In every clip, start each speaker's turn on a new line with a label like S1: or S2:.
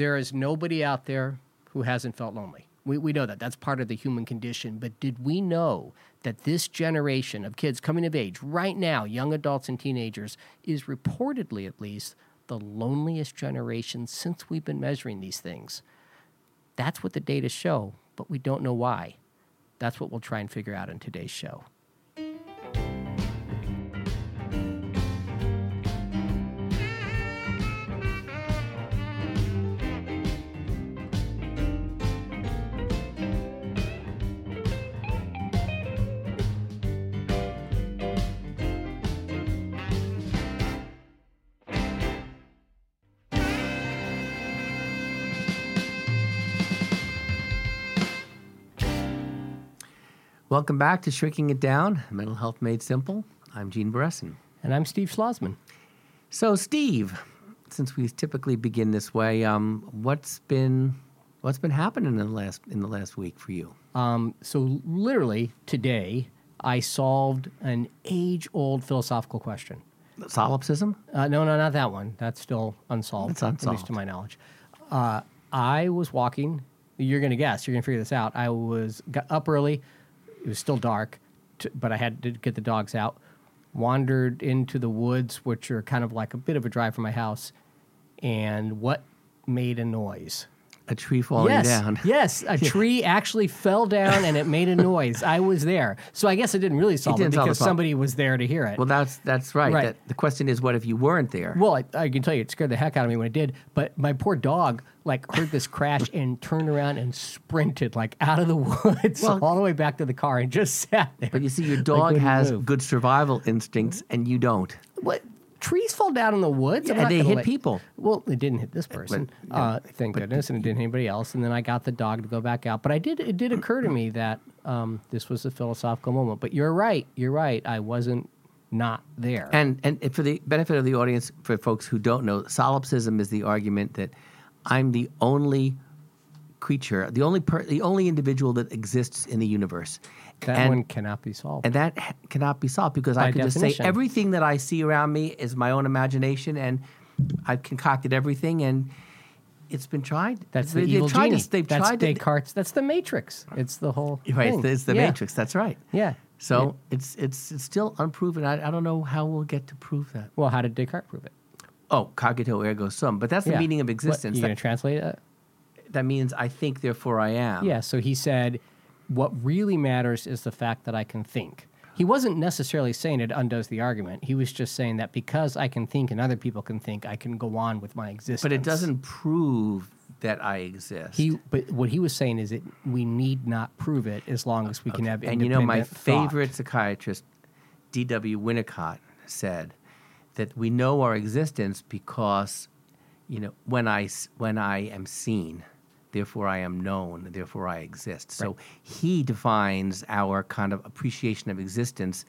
S1: there is nobody out there who hasn't felt lonely. We, we know that. That's part of the human condition. But did we know that this generation of kids coming of age right now, young adults and teenagers, is reportedly at least the loneliest generation since we've been measuring these things? That's what the data show, but we don't know why. That's what we'll try and figure out in today's show.
S2: Welcome back to Shrinking It Down, Mental Health Made Simple. I'm Gene Beresin.
S1: And I'm Steve Schlozman.
S2: So, Steve, since we typically begin this way, um, what's been what's been happening in the last in the last week for you?
S1: Um, so, literally today, I solved an age-old philosophical question.
S2: Solipsism?
S1: Uh, no, no, not that one. That's still unsolved,
S2: It's
S1: at least to my knowledge. Uh, I was walking. You're going to guess. You're going to figure this out. I was got up early. It was still dark, to, but I had to get the dogs out. Wandered into the woods, which are kind of like a bit of a drive from my house. And what made a noise?
S2: A tree falling
S1: yes,
S2: down.
S1: yes, a tree actually fell down and it made a noise. I was there, so I guess it didn't really solve
S2: didn't
S1: it because
S2: problem.
S1: somebody was there to hear it.
S2: Well, that's that's right.
S1: Right.
S2: That, the question is, what if you weren't there?
S1: Well, I, I can tell you, it scared the heck out of me when it did. But my poor dog, like, heard this crash and turned around and sprinted, like, out of the woods
S2: Well-
S1: all the way back to the car and just sat there.
S2: but you see, your dog
S1: wouldn't
S2: has
S1: move.
S2: good survival instincts, and you don't.
S1: what? Trees fall down in the woods.
S2: And they hit
S1: let-
S2: people.
S1: Well, it didn't hit this person, uh, thank goodness, and it didn't hit anybody else. And then I got the dog to go back out. But I did. It did occur to me that um, this was a philosophical moment. But you're right. You're right. I wasn't not there.
S2: And and for the benefit of the audience, for folks who don't know, solipsism is the argument that I'm the only creature, the only per, the only individual that exists in the universe.
S1: That
S2: and,
S1: one cannot be solved.
S2: and that h- cannot be solved because
S1: By
S2: I can just say everything that I see around me is my own imagination, and I've concocted everything, and it's been tried.
S1: That's
S2: They-
S1: the evil
S2: tried
S1: genie.
S2: To, they've
S1: that's
S2: tried
S1: Descartes. that's the Matrix. It's the whole
S2: right.
S1: thing.
S2: It's the
S1: Yeah.
S2: Matrix. That's right.
S1: Yeah.
S2: So it's it's it's still unproven. I, I don't know how we'll get to prove that.
S1: Well, how did Descartes prove it?
S2: Oh, cogito ergo sum. But that's the
S1: Yeah.
S2: meaning of
S1: What,
S2: existence.
S1: you
S2: That-
S1: going to translate it?
S2: that means I think, therefore I am.
S1: Yeah. So he said, what really matters is the fact that I can think. He wasn't necessarily saying it undoes the argument. He was just saying that because I can think and other people can think, I can go on with my existence.
S2: But it doesn't prove that I exist.
S1: He, but what he was saying is that we need not prove it as long as we can have.
S2: and you know, my
S1: thought.
S2: favorite psychiatrist, D.W. Winnicott, said that we know our existence because, you know, when I when I am seen, therefore I am known, therefore I exist. So he defines our kind of appreciation of existence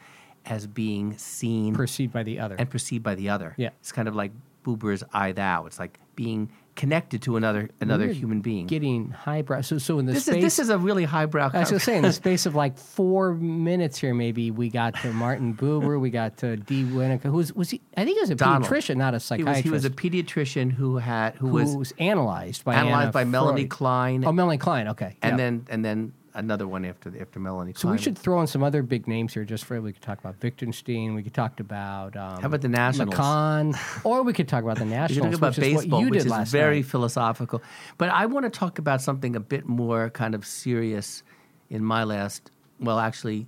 S2: as being seen
S1: perceived by the other.
S2: and perceived by the other.
S1: Yeah.
S2: It's kind of like Buber's I thou. It's like being connected to another another
S1: We're
S2: human being.
S1: getting highbrow. So, so in the
S2: this
S1: space,
S2: is this is a really highbrow.
S1: I was going to say, in the space of like four minutes here, maybe we got to Martin Buber, we got to Dee Winnicott. Who was, was he? I think he was a
S2: Donald.
S1: pediatrician, not a
S2: he was
S1: psychiatrist.
S2: he was a pediatrician who had who
S1: who
S2: was
S1: was, analyzed by
S2: analyzed
S1: Anna
S2: by Melanie Klein,
S1: Oh, Melanie Klein. Okay,
S2: and
S1: yeah.
S2: then and then another one after after Melanie
S1: So
S2: Klein.
S1: we should throw in some other big names here, just for we could talk about Wittgenstein. We could talk about um,
S2: How about the Nationals?
S1: Lacan, or we could talk about the
S2: We
S1: Nationals,
S2: talk about baseball, which
S1: did
S2: is very
S1: night.
S2: philosophical. But I want to talk about something a bit more kind of serious in my last, well, actually,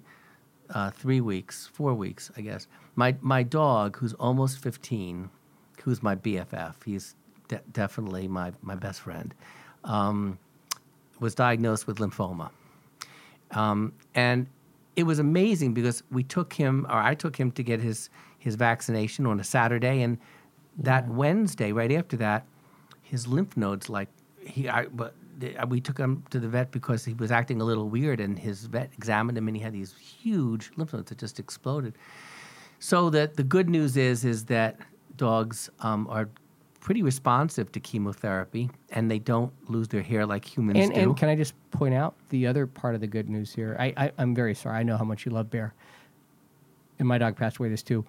S2: uh, three weeks, four weeks, I guess. My my dog, who's almost fifteen, who's my BFF, he's de- definitely my my best friend, um, was diagnosed with lymphoma. Um, and it was amazing because we took him, or I took him to get his his vaccination on a Saturday, and that Wednesday, right after that, his lymph nodes like he, I, but the- we took him to the vet because he was acting a little weird, and his vet examined him, and he had these huge lymph nodes that just exploded. So that the good news is is that dogs um, are pretty responsive to chemotherapy, and they don't lose their hair like humans
S1: And,
S2: do.
S1: and can I just point out the other part of the good news here? I, I, I'm very sorry. I know how much you love Bear. And my dog passed away this too.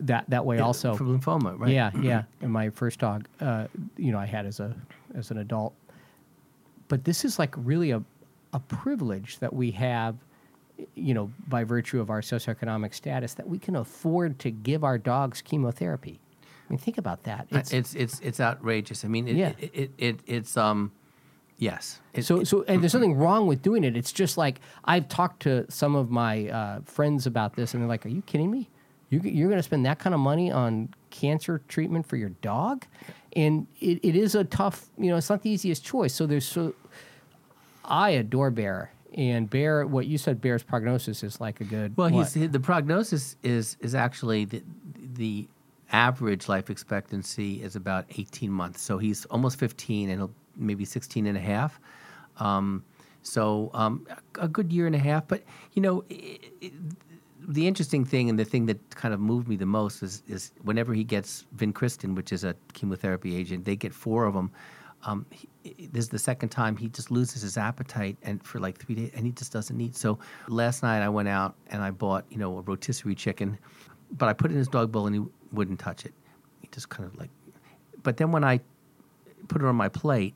S1: That that way also.
S2: for lymphoma, right?
S1: Yeah, yeah. And my first dog, uh, you know, I had as a as an adult. But this is like really a, a privilege that we have, you know, by virtue of our socioeconomic status, that we can afford to give our dogs chemotherapy. I mean, think about that.
S2: It's it's it's, it's outrageous. I mean, it,
S1: Yeah.
S2: it, it, it it's um, yes. It-
S1: so, so, and there's nothing wrong with doing it. It's just like I've talked to some of my uh, friends about this, and they're like, "Are you kidding me? You, you're going to spend that kind of money on cancer treatment for your dog?" And it, it is a tough, you know, it's not the easiest choice. So there's so I adore Bear, and Bear. What you said, Bear's prognosis is like a good.
S2: well,
S1: what?
S2: he's the prognosis is is actually the the average life expectancy is about 18 months. So he's almost 15 and maybe 16 and a half. Um, so um, a good year and a half. But you know, i i the interesting thing and the thing that kind of moved me the most is, is whenever he gets vincristine, which is a chemotherapy agent, they get four of them. Um, he, this is the second time he just loses his appetite and for like three days, and he just doesn't eat. So last night I went out and I bought you know a rotisserie chicken, but I put it in his dog bowl and he wouldn't touch it. He just kind of like. But then when I put it on my plate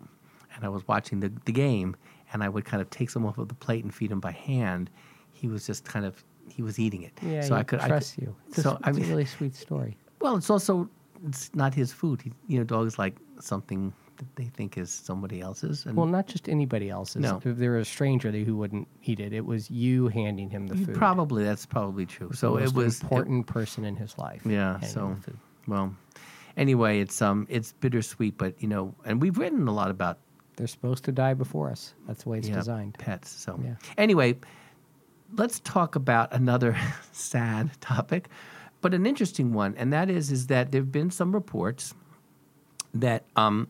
S2: and I was watching the, the game and I would kind of take some off of the plate and feed him by hand, he was just kind of he was eating it.
S1: yeah,
S2: so I could
S1: trust
S2: I could,
S1: you. It's, a,
S2: so
S1: it's
S2: I
S1: a
S2: mean,
S1: really sweet story.
S2: well, it's also it's not his food. He, you know, dogs like something that they think is somebody else's. And
S1: Well, not just anybody else's.
S2: No.
S1: If there was a stranger that who wouldn't eat it, it was you handing him the food.
S2: probably that's probably true. So it was it-
S1: important person in his life.
S2: yeah. So
S1: him the food.
S2: well, anyway, it's um it's bittersweet, but you know, and we've written a lot about
S1: they're supposed to die before us. That's the way it's
S2: yeah,
S1: designed.
S2: pets. So
S1: Yeah.
S2: anyway, let's talk about another sad topic, but an interesting one, and that is is that there've been some reports that um,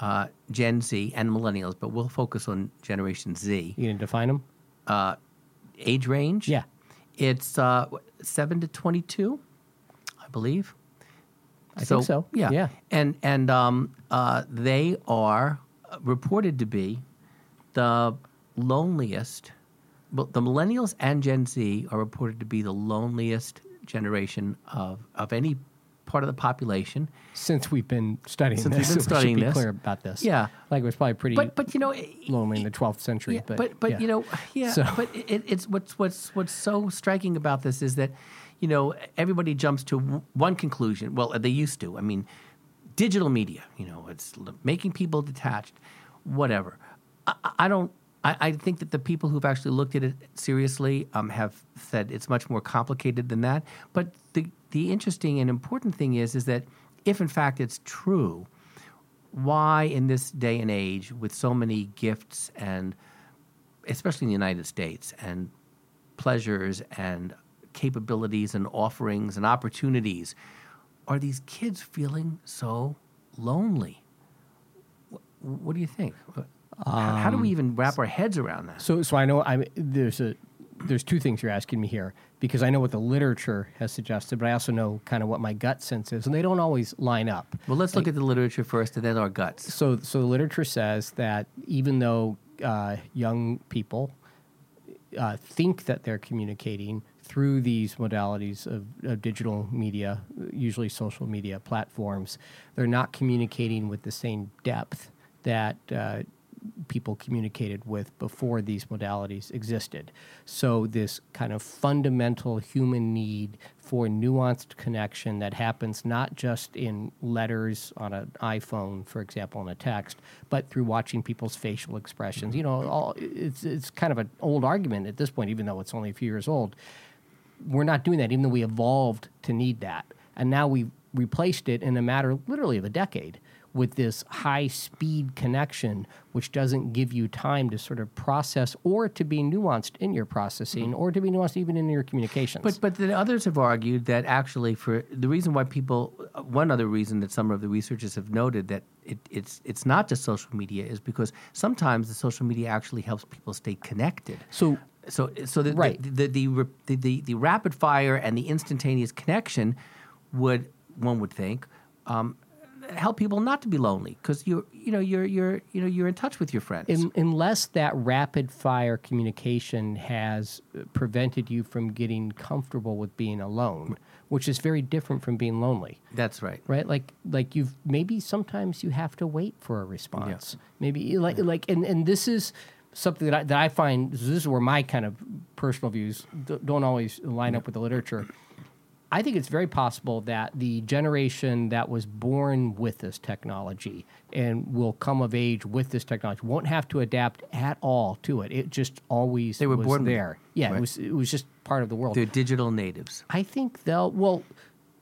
S2: uh, Gen Z and millennials, but we'll focus on Generation Z
S1: You gonna define them?
S2: uh, age range.
S1: Yeah.
S2: it's uh, seven to twenty-two, I believe.
S1: I think so.
S2: Yeah,
S1: Yeah.
S2: and and um, uh, they are reported to be the loneliest. Well, the millennials and Gen Z are reported to be the loneliest generation of of any part of the population.
S1: Since we've been studying
S2: Since we've
S1: this,
S2: been
S1: we
S2: studying
S1: should be
S2: this.
S1: clear about this.
S2: Yeah.
S1: like it was probably pretty
S2: But but you know,
S1: lonely in the 12th century.
S2: Yeah,
S1: but
S2: but but
S1: yeah.
S2: you know, yeah.
S1: So-
S2: But it, it's what's what's what's so striking about this is that, you know, everybody jumps to w- one conclusion. Well, they used to. I mean, digital media. You know, it's making people detached. Whatever. I, I- don't. I, I think that the people who've actually looked at it seriously um, have said it's much more complicated than that. But the the interesting and important thing is is that if in fact it's true, why in this day and age with so many gifts and especially in the United States and pleasures and capabilities and offerings and opportunities are these kids feeling so lonely? What, what do you think? How, how do we um, even wrap our heads around that?
S1: So, so I know I there's a there's two things you're asking me here because I know what the literature has suggested, but I also know kind of what my gut sense is, and they don't always line up.
S2: well let's look at the literature first and then our guts
S1: So, so the literature says that even though uh, young people uh, think that they're communicating through these modalities of, of digital media, usually social media platforms, they're not communicating with the same depth that uh, people communicated with before these modalities existed. So, this kind of fundamental human need for nuanced connection that happens not just in letters on an iPhone, for example, in a text, but through watching people's facial expressions. Mm-hmm. You know, all, it's, it's kind of an old argument at this point, even though it's only a few years old. We're not doing that, even though we evolved to need that. And now we've replaced it in a matter literally of a decade with this high speed connection, which doesn't give you time to sort of process or to be nuanced in your processing or to be nuanced even in your communications.
S2: But but the others have argued that actually for the reason why people one other reason that some of the researchers have noted that it, it's it's not just social media is because sometimes the social media actually helps people stay connected.
S1: so
S2: So so the
S1: Right.
S2: the, the, the, the, the, the, the rapid fire and the instantaneous connection would one would think um, help people not to be lonely because you're you know you're you're you know you're in touch with your friends.
S1: In, unless that rapid fire communication has uh, prevented you from getting comfortable with being alone, which is very different from being lonely.
S2: That's right.
S1: right like like you've maybe sometimes you have to wait for a response maybe like like and and this is something that I, that I find this is where my kind of personal views don't always line up with the literature I think it's very possible that the generation that was born with this technology and will come of age with this technology won't have to adapt at all to it. It just always
S2: They were
S1: was
S2: born with
S1: there. Yeah,
S2: right.
S1: it was it was just part of the world.
S2: They're digital natives.
S1: I think they'll well,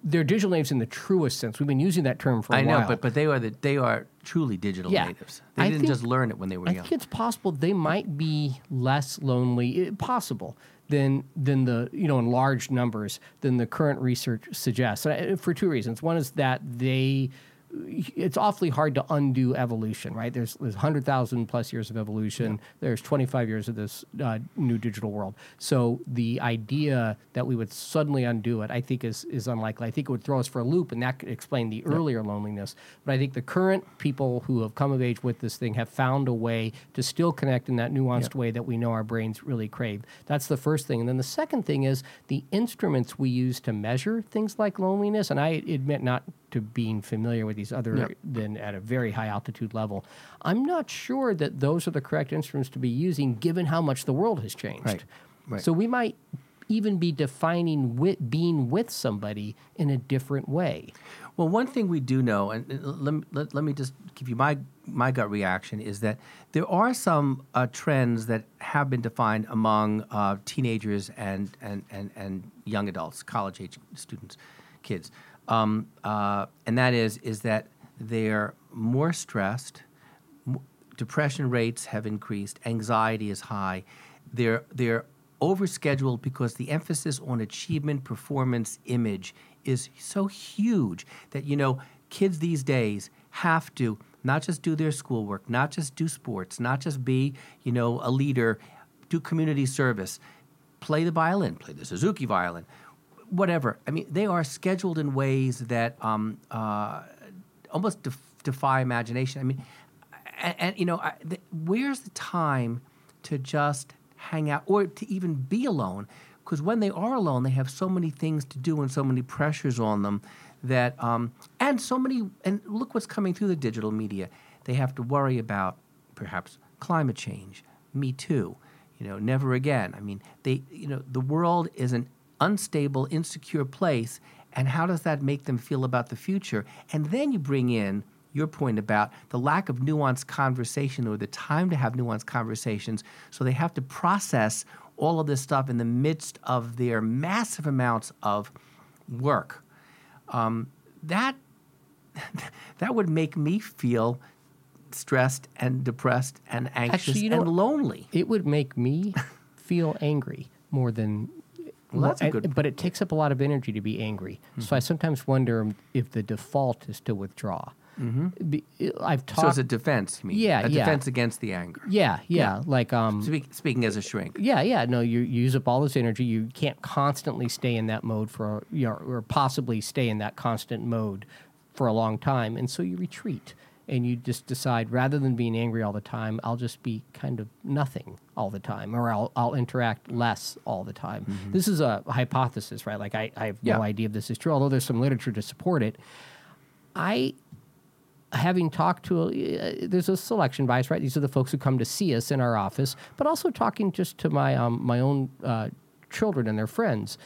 S1: they're digital natives in the truest sense. We've been using that term for a
S2: I
S1: while.
S2: I know, but but they are the they are truly digital
S1: Yeah.
S2: natives. They
S1: I
S2: didn't
S1: think-
S2: just learn it when they were
S1: I
S2: young.
S1: I think it's possible they might be less lonely, eh, possible than than the you know in large numbers than the current research suggests. Uh, For two reasons. One is that they it's awfully hard to undo evolution, right? There's, there's 100,000 plus years of evolution. There's 25 years of this uh, new digital world. So the idea that we would suddenly undo it, I think, is, is unlikely. I think it would throw us for a loop, and that could explain the earlier loneliness. But I think the current people who have come of age with this thing have found a way to still connect in that nuanced way that we know our brains really crave. That's the first thing. And then the second thing is the instruments we use to measure things like loneliness, and I admit not to being familiar with these other
S2: Yeah.
S1: than at a very high altitude level. I'm not sure that those are the correct instruments to be using given how much the world has changed.
S2: Right, right.
S1: So we might even be defining with being with somebody in a different way.
S2: Well, one thing we do know, and let, me- let, let me just give you my, my gut reaction, is that there are some uh, trends that have been defined among uh, teenagers and, and, and, and young adults, college age students, kids. Um, uh, and that is, is that they're more stressed, depression rates have increased, anxiety is high. They're, they're overscheduled because the emphasis on achievement, performance, image is so huge that, you know, kids these days have to not just do their schoolwork, not just do sports, not just be, you know, a leader, do community service, play the violin, play the Suzuki violin, whatever. I mean, they are scheduled in ways that um, uh, almost def- defy imagination. I mean, and, and you know, I, th- where's the time to just hang out or to even be alone? Because when they are alone, they have so many things to do and so many pressures on them that, um, and so many, and look what's coming through the digital media. They have to worry about perhaps climate change, Me Too, you know, never again. I mean, they, you know, the world is an unstable, insecure place, and how does that make them feel about the future? And then you bring in your point about the lack of nuanced conversation or the time to have nuanced conversations, so they have to process all of this stuff in the midst of their massive amounts of work. Um, that that would make me feel stressed and depressed and anxious
S1: Actually, you know
S2: and
S1: what?
S2: lonely.
S1: It would make me feel angry more than.
S2: Well, that's a good- Mm-hmm.
S1: But it takes up a lot of energy to be angry. So I sometimes wonder if the default is to withdraw. Be, I've
S2: Mm-hmm. So it's a defense, you mean?
S1: Yeah,
S2: a
S1: yeah.
S2: defense against the anger.
S1: yeah, yeah, like um,
S2: Speak, speaking as a shrink.
S1: Yeah, yeah. No, you, you use up all this energy. You can't constantly stay in that mode for, you know, or possibly stay in that constant mode for a long time. And so you retreat and you just decide rather than being angry all the time, I'll just be kind of nothing all the time or I'll, I'll interact less all the time. This is a hypothesis, right? Like I, I have
S2: Yeah.
S1: no idea if this is true, although there's some literature to support it. I having talked to a, uh, there's a selection bias, right? These are the folks who come to see us in our office, but also talking just to my um, my own uh, children and their friends.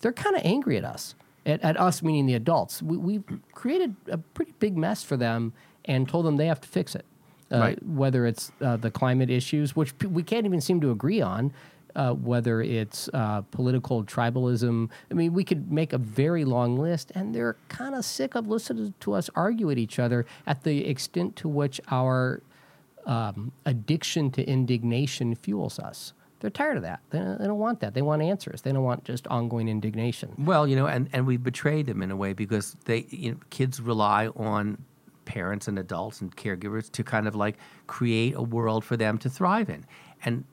S1: They're kind of angry at us, at, at us meaning the adults. We, we've created a pretty big mess for them and told them they have to fix it. Uh,
S2: Right.
S1: Whether it's uh, the climate issues, which p- we can't even seem to agree on, uh, whether it's uh, political tribalism. I mean, we could make a very long list, and they're kind of sick of listening to us argue at each other at the extent to which our um, addiction to indignation fuels us. They're tired of that. They, they don't want that. They want answers. They don't want just ongoing indignation.
S2: Well, you know, and, and we betrayed them in a way because they, you know, kids rely on parents and adults and caregivers to kind of like create a world for them to thrive in. And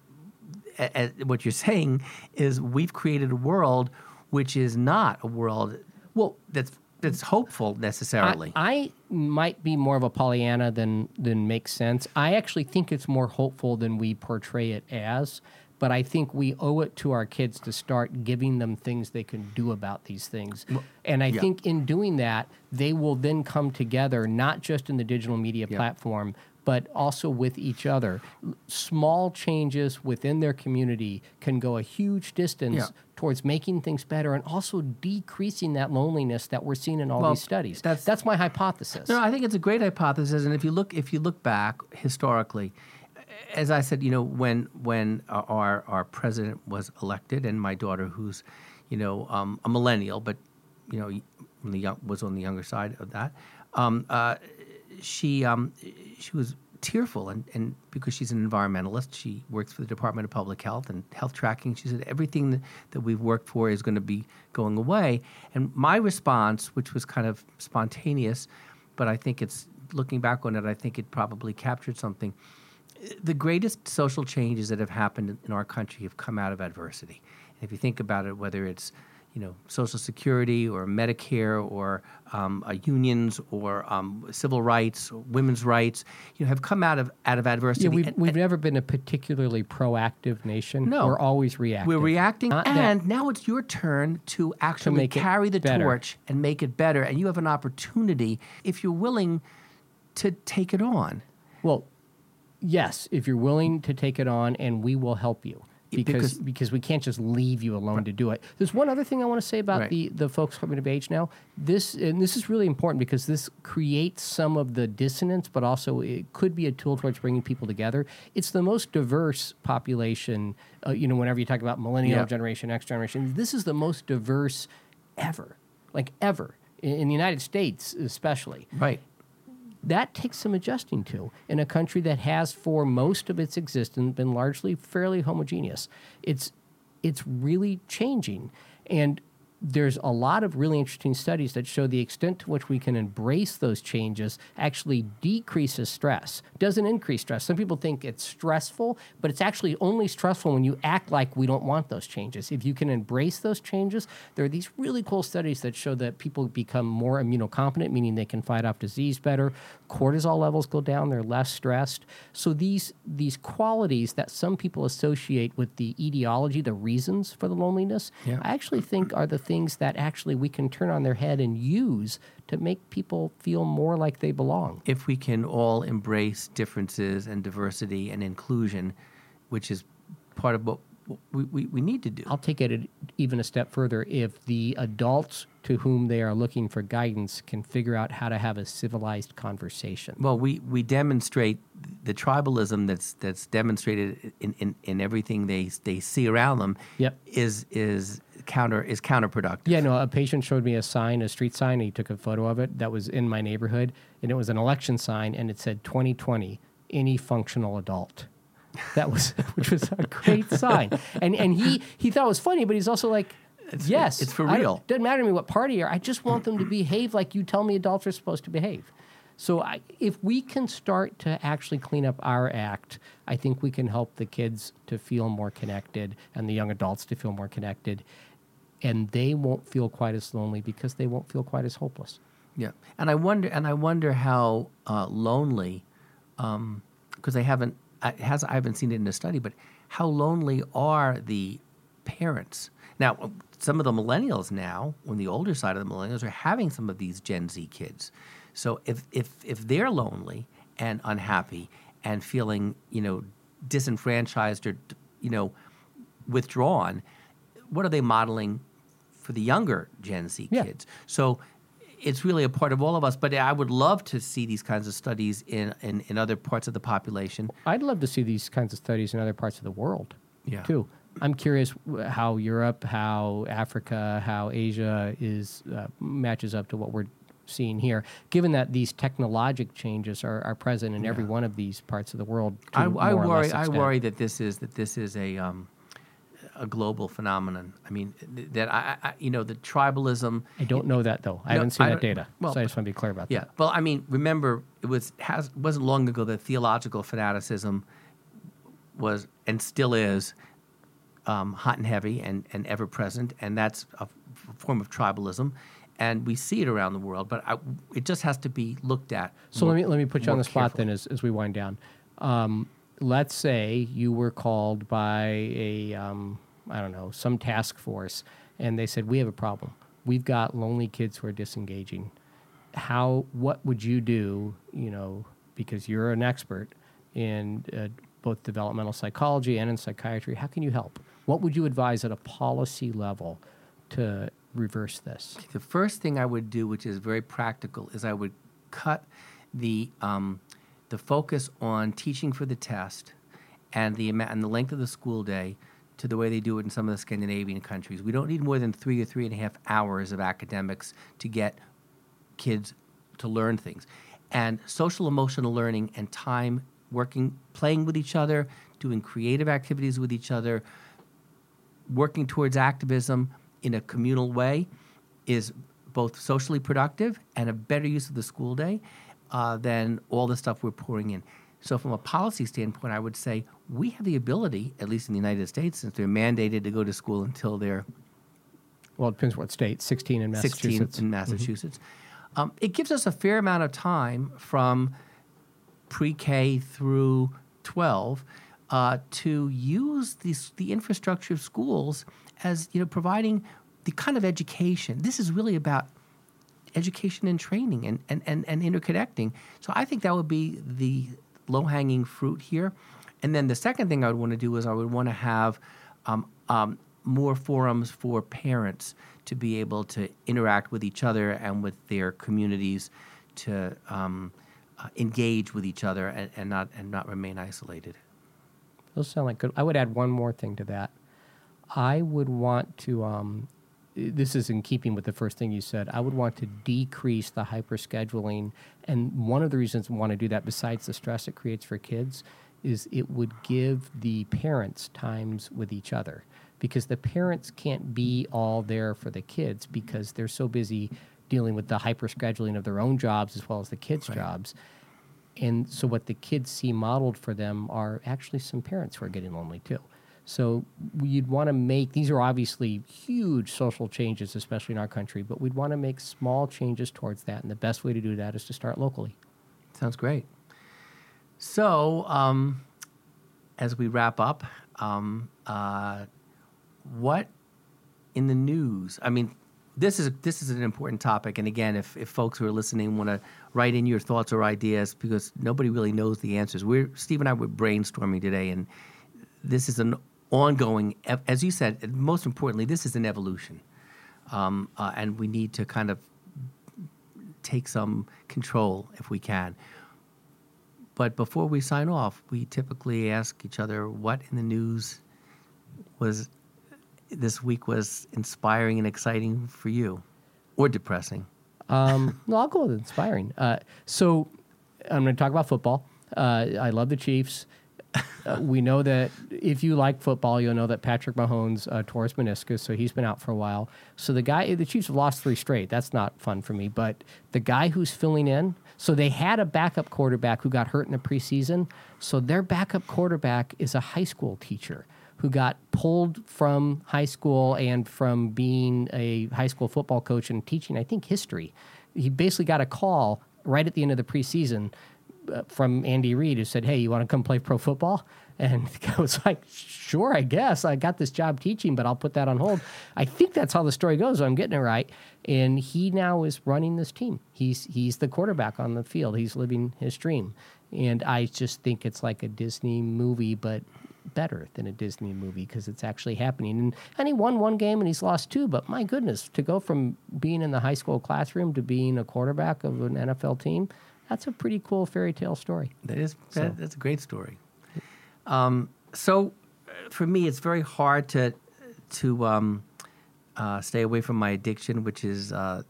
S2: a, a- what you're saying is we've created a world which is not a world
S1: Well,
S2: that's that's hopeful necessarily.
S1: I, I might be more of a Pollyanna than than makes sense. I actually think it's more hopeful than we portray it as. But I think we owe it to our kids to start giving them things they can do about these things. and I
S2: yeah.
S1: think in doing that, they will then come together, not just in the digital media platform, but also with each other. Small changes within their community can go a huge distance
S2: Yeah.
S1: towards making things better and also decreasing that loneliness that we're seeing in all
S2: Well,
S1: these studies.
S2: that's-
S1: That's my hypothesis.
S2: No, I think it's a great hypothesis, and if you look if you look back historically, as I said, you know, when when our our president was elected, and my daughter, who's, you know, um, a millennial, but you know, young, was on the younger side of that, um, uh, she um, she was tearful, and, and because she's an environmentalist, she works for the Department of Public Health and health tracking. She said everything that, that we've worked for is going to be going away. And my response, which was kind of spontaneous, but I think it's looking back on it, I think it probably captured something. The greatest social changes that have happened in our country have come out of adversity. And if you think about it, whether it's you know, Social Security or Medicare or um, uh, unions or um, civil rights, or women's rights, you know, have come out of out of adversity.
S1: Yeah, we've,
S2: And-
S1: we've never been a particularly proactive nation.
S2: No.
S1: We're always reactive.
S2: We're reacting,
S1: Not that-
S2: and now it's your turn to actually
S1: make
S2: carry the
S1: better.
S2: torch and make it better. And you have an opportunity if you're willing to take it on.
S1: Well, yes, if you're willing to take it on, and we will help you. Because,
S2: because-
S1: because we can't just leave you alone to do it. There's one other thing I want to say about
S2: Right.
S1: the, the folks coming of age now. This and this is really important because this creates some of the dissonance, but also it could be a tool towards bringing people together. It's the most diverse population. Uh, you know, whenever you talk about millennial
S2: Yeah.
S1: generation, X generation, this is the most diverse ever, like ever in, in the United States, especially
S2: Right.
S1: That takes some adjusting to in a country that has for most of its existence been largely fairly homogeneous. It's it's really changing. And there's a lot of really interesting studies that show the extent to which we can embrace those changes actually decreases stress doesn't increase stress. Some people think it's stressful but it's actually only stressful when you act like we don't want those changes. If you can embrace those changes there are these really cool studies that show that people become more immunocompetent meaning they can fight off disease better cortisol levels go down they're less stressed. So these these qualities that some people associate with the etiology the reasons for the loneliness
S2: Yeah.
S1: i actually think are the things that actually we can turn on their head and use to make people feel more like they belong
S2: If we can all embrace differences and diversity and inclusion, which is part of what we, we, we need to do.
S1: I'll take it even a step further. If the adults to whom they are looking for guidance can figure out how to have a civilized conversation.
S2: Well, we, we demonstrate the tribalism that's that's demonstrated in, in, in everything they they see around them.
S1: Yep.
S2: Is is counter is counterproductive.
S1: Yeah, no, a patient showed me a sign, a street sign, and he took a photo of it that was in my neighborhood, and it was an election sign, and it said 2020, any functional adult. That was, which was a great sign. And, and he, he thought it was funny, but he's also like, yes.
S2: it's for real.
S1: Doesn't matter to me what party you're, I just want them to behave like you tell me adults are supposed to behave. So I, if we can start to actually clean up our act, I think we can help the kids to feel more connected and the young adults to feel more connected. And they won't feel quite as lonely because they won't feel quite as hopeless.
S2: Yeah, and I wonder, and I wonder how uh, lonely, because I haven't, I, has, I haven't seen it in a study, but how lonely are the parents now? Some of the millennials now, on the older side of the millennials, are having some of these Gen Z kids. So if if if they're lonely and unhappy and feeling, you know, disenfranchised or you know, withdrawn, what are they modeling for the younger Gen Z
S1: Yeah.
S2: kids? So it's really a part of all of us. But I would love to see these kinds of studies in, in, in other parts of the population.
S1: I'd love to see these kinds of studies in other parts of the world,
S2: Yeah.
S1: too. I'm curious how Europe, how Africa, how Asia is uh, matches up to what we're seeing here. Given that these technologic changes are, are present in every one of these parts of the world,
S2: I, I worry. I worry that this is that this is a um, a global phenomenon. I mean, that I, I you know the tribalism.
S1: I don't know that though. I
S2: No,
S1: haven't seen
S2: I
S1: that data,
S2: well,
S1: so I just want to be clear about
S2: Yeah.
S1: that.
S2: Well, I mean, remember it was has wasn't long ago that theological fanaticism was and still is um, hot and heavy and, and ever present, and that's a form of tribalism. and we see it around the world, but I, it just has to be looked at.
S1: So
S2: more-
S1: let me let me put you on the spot
S2: carefully.
S1: then as, as we wind down. Um, let's say you were called by a um, I don't know some task force, and they said we have a problem. We've got lonely kids who are disengaging. How what would you do? You know, because you're an expert in uh, both developmental psychology and in psychiatry. How can you help? What would you advise at a policy level to reverse this?
S2: The first thing I would do, which is very practical, is I would cut the um, the focus on teaching for the test and the and the length of the school day to the way they do it in some of the Scandinavian countries. We don't need more than three or three and a half hours of academics to get kids to learn things. And social emotional learning and time working, playing with each other, doing creative activities with each other, working towards activism in a communal way is both socially productive and a better use of the school day uh, than all the stuff we're pouring in. So, from a policy standpoint, I would say we have the ability, at least in the United States, since they're mandated to go to school until they're
S1: Well, it depends what state. Sixteen in Massachusetts.
S2: 16
S1: Massachusetts.
S2: in Massachusetts. Um, it gives us a fair amount of time from pre-K through 12 uh, to use these, the infrastructure of schools as you know providing the kind of education. This is really about education and training and, and, and, and interconnecting. So I think that would be the low hanging fruit here. And then the second thing I would want to do is I would want to have um, um, more forums for parents to be able to interact with each other and with their communities to um, uh, engage with each other and, and not and not remain isolated.
S1: Those sound like good. I would add one more thing to that. I would want to. This is in keeping with the first thing you said. I would want to decrease the hyperscheduling, and one of the reasons I want to do that, besides the stress it creates for kids, is it would give the parents times with each other because the parents can't be all there for the kids because they're so busy dealing with the hyperscheduling of their own jobs as well as the kids'
S2: Right.
S1: jobs. And so what the kids see modeled for them are actually some parents who are getting lonely too. So you'd want to make these are obviously huge social changes, especially in our country, but we'd want to make small changes towards that. And the best way to do that is to start locally.
S2: Sounds great. So, um, as we wrap up, um, uh, what in the news? I mean, this is this is an important topic, and again, if, if folks who are listening want to write in your thoughts or ideas, because nobody really knows the answers. We're Steve and I were brainstorming today, and this is an ongoing, as you said, most importantly, this is an evolution, um, uh, and we need to kind of take some control if we can. But before we sign off, we typically ask each other what in the news was this week was inspiring and exciting for you, or depressing.
S1: Um, no, I'll go with inspiring. Uh, so I'm going to talk about football. Uh, I love the Chiefs. Uh, we know that if you like football, you'll know that Patrick Mahomes uh, tore his meniscus, so he's been out for a while. So the guy, the Chiefs have lost three straight. That's not fun for me. But the guy who's filling in, so they had a backup quarterback who got hurt in the preseason. So their backup quarterback is a high school teacher who got pulled from high school and from being a high school football coach and teaching, I think, history. He basically got a call right at the end of the preseason from Andy Reid who said, Hey, you want to come play pro football? And guy was like, Sure, I guess. I got this job teaching, but I'll put that on hold. I think that's how the story goes. I'm getting it right. And he now is running this team. He's he's the quarterback on the field. He's living his dream. And I just think it's like a Disney movie, but better than a Disney movie because it's actually happening. And, and he won one game and he's lost two, but my goodness, to go from being in the high school classroom to being a quarterback of an NFL team, that's a pretty cool fairy tale story.
S2: That is
S1: So-
S2: that, that's a great story. Um, so, uh, for me, it's very hard to to um, uh, stay away from my addiction, which is uh,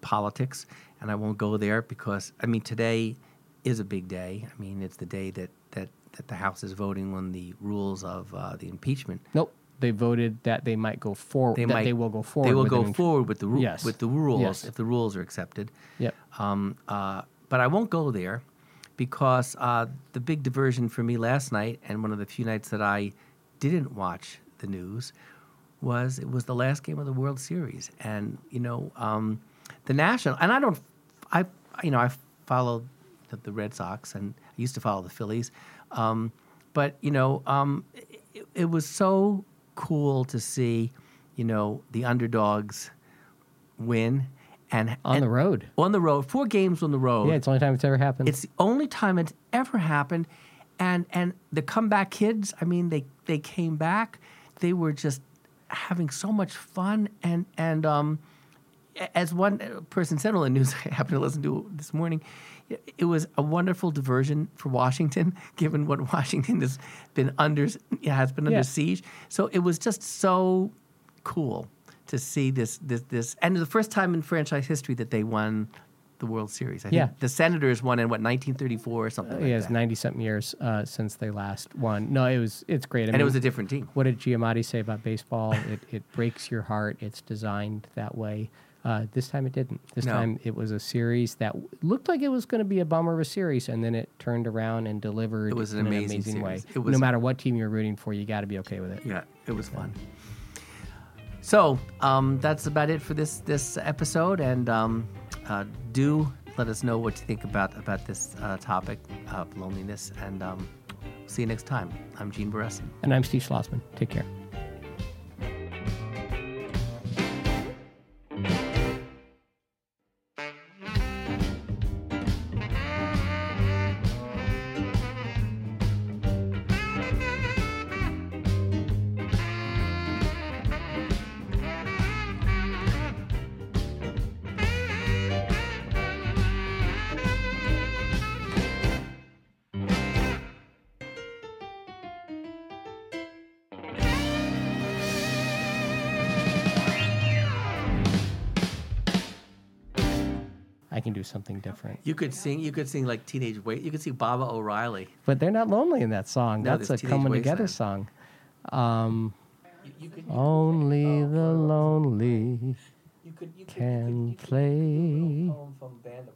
S2: politics, and I won't go there because I mean today is a big day. I mean it's the day that that, that the House is voting on the rules of uh, the impeachment.
S1: Nope. They voted that they might go forward.
S2: They might
S1: they will go forward.
S2: They will go forward with the ru-
S1: Yes.
S2: with the rules
S1: Yes.
S2: if the rules are accepted.
S1: Yep.
S2: Um, uh, but I won't go there because uh, the big diversion for me last night, and one of the few nights that I didn't watch the news, was it was the last game of the World Series, and you know, um, the national, and I don't, I you know I follow the, the Red Sox and I used to follow the Phillies, um, but you know um, it, it was so cool to see, you know, the underdogs win and
S1: On
S2: and
S1: the road.
S2: on the road, four games on the road.
S1: Yeah, it's the only time it's ever happened.
S2: It's the only time it's ever happened, and and the comeback kids. I mean, they they came back. They were just having so much fun, and and um, as one person said on the news, I happened to listen to this morning. it- was a wonderful diversion for Washington, given what Washington has been under has been under
S1: Yeah.
S2: siege. So it was just so cool to see this this this, and the first time in franchise history that they won the World Series. I
S1: Yeah.
S2: think the Senators won in what 1934 or something. like
S1: yeah, it's ninety something years uh, since they last won. No, it was it's great. I
S2: and it was a different team.
S1: what did Giamatti say about baseball? it it breaks your heart. It's designed that way. Uh, this time it didn't. This
S2: No.
S1: time it was a series that w- looked like it was going to be a bummer of a series, and then it turned around and delivered
S2: It was an
S1: in
S2: amazing
S1: an amazing way.
S2: It was-
S1: no matter what team you're rooting for, you got to be okay with it.
S2: Yeah, it was fun. So um, that's about it for this this episode, and um, uh, do let us know what you think about about this uh, topic of loneliness. And um, see you next time. I'm Gene Beresin.
S1: And I'm Steve Schlozman. Take care. Can do something different.
S2: You could sing. You could sing like Teenage Wait. You could sing Baba O'Riley.
S1: But they're not lonely in that song.
S2: No,
S1: That's a coming together song. Um,
S2: You could.
S1: only the lonely
S2: You could. You
S1: can play.
S2: from Band of